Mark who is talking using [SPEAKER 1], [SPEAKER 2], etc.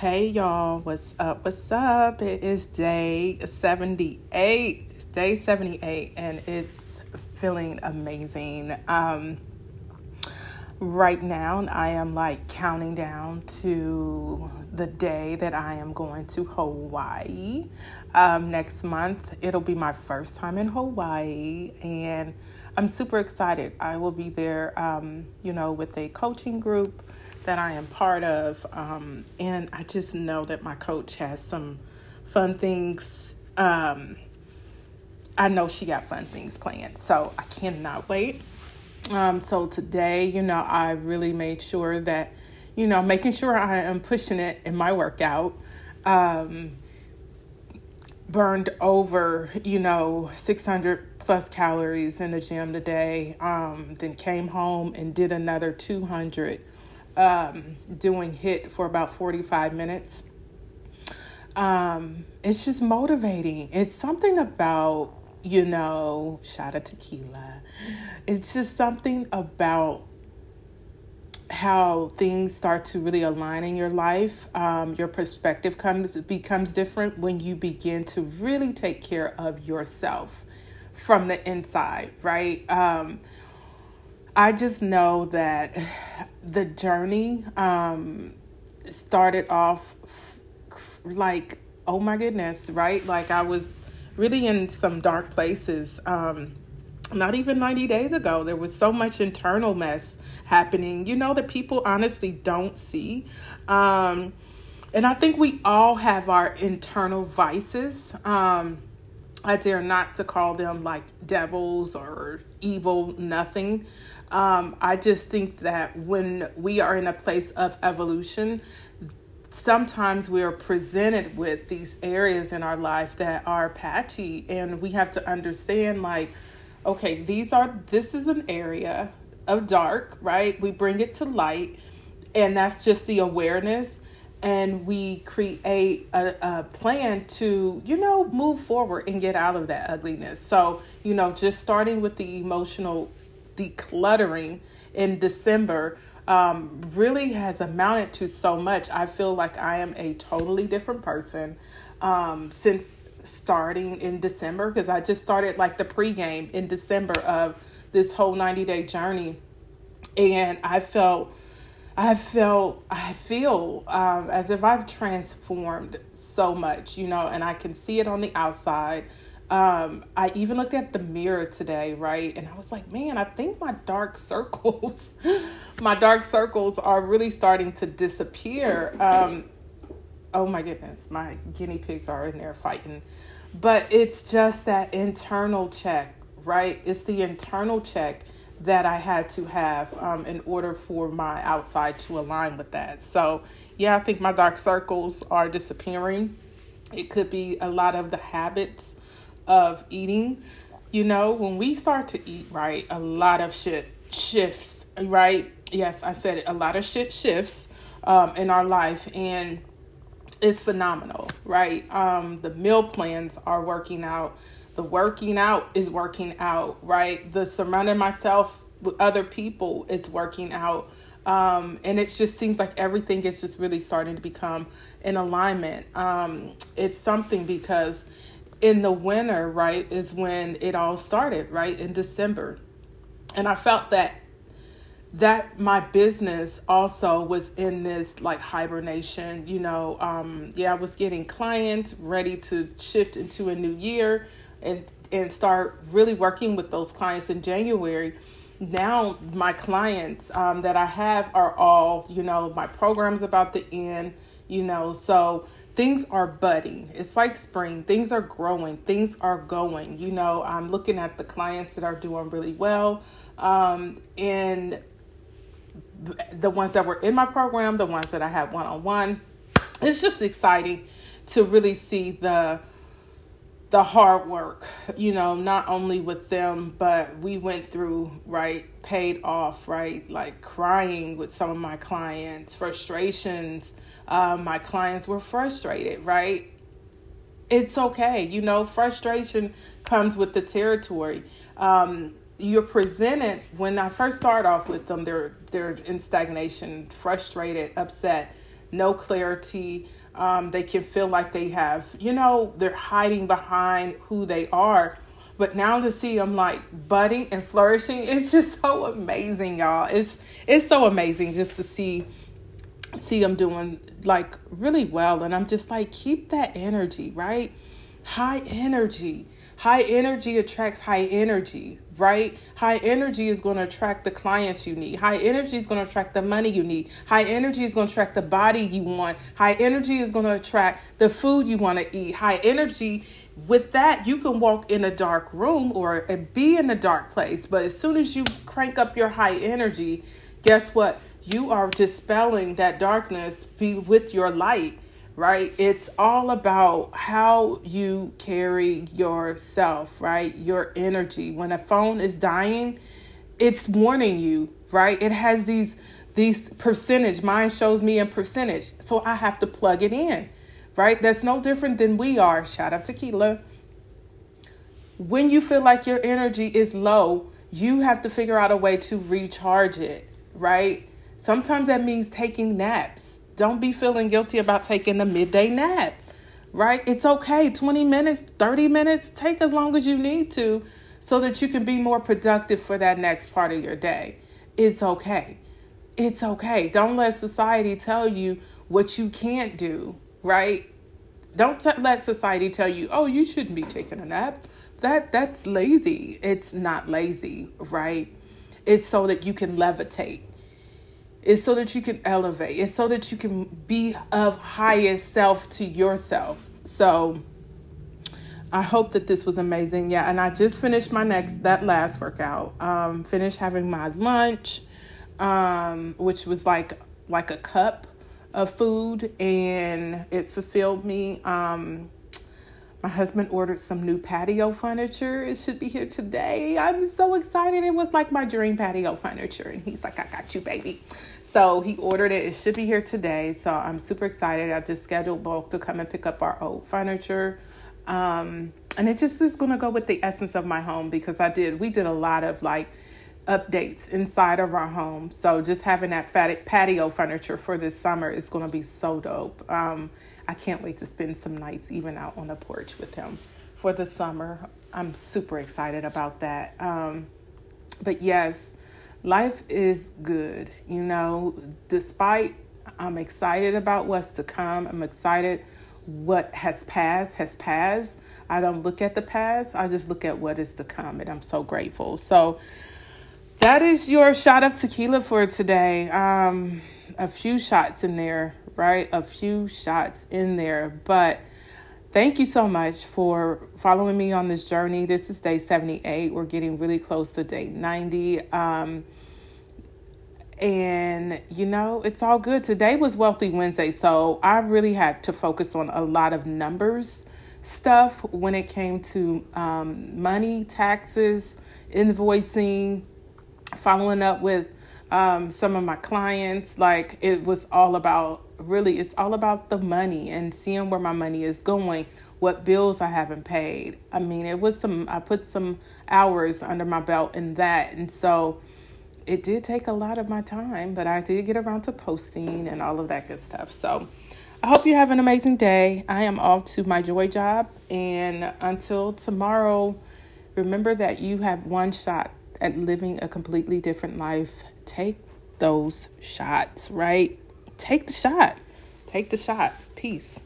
[SPEAKER 1] Hey y'all, what's up? What's up? It is day 78, day 78, and it's feeling amazing. Um, right now, I am like counting down to the day that I am going to Hawaii. Um, next month, it'll be my first time in Hawaii, and I'm super excited. I will be there, um, you know, with a coaching group that I am part of. Um, and I just know that my coach has some fun things. Um, I know she got fun things planned, so I cannot wait. Um, so today, you know, I really made sure that, you know, making sure I am pushing it in my workout. Um, burned over, you know, 600 plus calories in the gym today. Um, then came home and did another 200 um, doing HIIT for about 45 minutes. Um, it's just motivating. It's something about, you know, shot of tequila. It's just something about how things start to really align in your life. Um, your perspective comes becomes different when you begin to really take care of yourself from the inside, right? Um, I just know that the journey um, started off like, oh my goodness, right? Like I was really in some dark places. Um, not even 90 days ago, there was so much internal mess happening, you know, that people honestly don't see. Um, and I think we all have our internal vices. Um, I dare not to call them like devils or evil, nothing. Um, I just think that when we are in a place of evolution, sometimes we are presented with these areas in our life that are patchy, and we have to understand, like, okay, these are this is an area of dark, right? We bring it to light, and that's just the awareness. And we create a, a plan to, you know, move forward and get out of that ugliness. So, you know, just starting with the emotional decluttering in December um, really has amounted to so much. I feel like I am a totally different person um, since starting in December because I just started like the pregame in December of this whole 90 day journey. And I felt, I felt, I feel um, as if I've transformed so much, you know, and I can see it on the outside. Um, I even looked at the mirror today, right? And I was like, man, I think my dark circles, my dark circles are really starting to disappear. Um, oh my goodness, my guinea pigs are in there fighting. But it's just that internal check, right? It's the internal check that I had to have um, in order for my outside to align with that. So, yeah, I think my dark circles are disappearing. It could be a lot of the habits of eating. You know, when we start to eat right, a lot of shit shifts, right? Yes, I said it. A lot of shit shifts um, in our life, and it's phenomenal, right? Um, the meal plans are working out. The working out is working out, right? The surrounding myself with other people it's working out. Um, and it just seems like everything is just really starting to become in alignment. Um, it's something because in the winter, right, is when it all started, right, in December. And I felt that that my business also was in this like hibernation, you know, um yeah, I was getting clients ready to shift into a new year and and start really working with those clients in January. Now my clients um that I have are all, you know, my programs about the end, you know, so things are budding. It's like spring. Things are growing. Things are going. You know, I'm looking at the clients that are doing really well. Um, and the ones that were in my program, the ones that I had one on one. It's just exciting to really see the the hard work, you know, not only with them, but we went through, right, paid off, right, like crying with some of my clients, frustrations, uh, my clients were frustrated, right? It's okay. You know, frustration comes with the territory. Um, you're presented when I first start off with them, they're they're in stagnation, frustrated, upset. no clarity. Um, they can feel like they have, you know, they're hiding behind who they are. But now to see them like budding and flourishing, it's just so amazing, y'all. It's it's so amazing just to see see them doing like really well. And I'm just like, keep that energy, right? High energy. High energy attracts high energy, right? High energy is going to attract the clients you need. High energy is going to attract the money you need. High energy is going to attract the body you want. High energy is going to attract the food you want to eat. High energy with that you can walk in a dark room or be in a dark place but as soon as you crank up your high energy guess what you are dispelling that darkness be with your light right it's all about how you carry yourself right your energy when a phone is dying it's warning you right it has these these percentage mine shows me in percentage so i have to plug it in right? That's no different than we are. Shout out tequila. When you feel like your energy is low, you have to figure out a way to recharge it, right? Sometimes that means taking naps. Don't be feeling guilty about taking a midday nap, right? It's okay. 20 minutes, 30 minutes, take as long as you need to so that you can be more productive for that next part of your day. It's okay. It's okay. Don't let society tell you what you can't do, right? Don't t- let society tell you, "Oh, you shouldn't be taking a nap." That that's lazy. It's not lazy, right? It's so that you can levitate. It's so that you can elevate. It's so that you can be of highest self to yourself. So I hope that this was amazing. Yeah, and I just finished my next that last workout. Um, finished having my lunch, um, which was like like a cup of food and it fulfilled me. Um, my husband ordered some new patio furniture. It should be here today. I'm so excited. It was like my dream patio furniture. And he's like, I got you, baby. So he ordered it. It should be here today. So I'm super excited. I just scheduled Bulk to come and pick up our old furniture. Um, and it just is going to go with the essence of my home because I did, we did a lot of like, updates inside of our home. So just having that patio furniture for this summer is going to be so dope. Um, I can't wait to spend some nights even out on the porch with him for the summer. I'm super excited about that. Um, but yes, life is good. You know, despite I'm excited about what's to come. I'm excited what has passed has passed. I don't look at the past. I just look at what is to come and I'm so grateful. So that is your shot of tequila for today. Um, a few shots in there, right? A few shots in there. But thank you so much for following me on this journey. This is day 78. We're getting really close to day 90. Um, and you know, it's all good. Today was Wealthy Wednesday, so I really had to focus on a lot of numbers stuff when it came to um, money, taxes, invoicing following up with um, some of my clients. Like it was all about really, it's all about the money and seeing where my money is going, what bills I haven't paid. I mean, it was some, I put some hours under my belt in that. And so it did take a lot of my time, but I did get around to posting and all of that good stuff. So I hope you have an amazing day. I am off to my joy job. And until tomorrow, remember that you have one shot at living a completely different life, take those shots, right? Take the shot. Take the shot. Peace.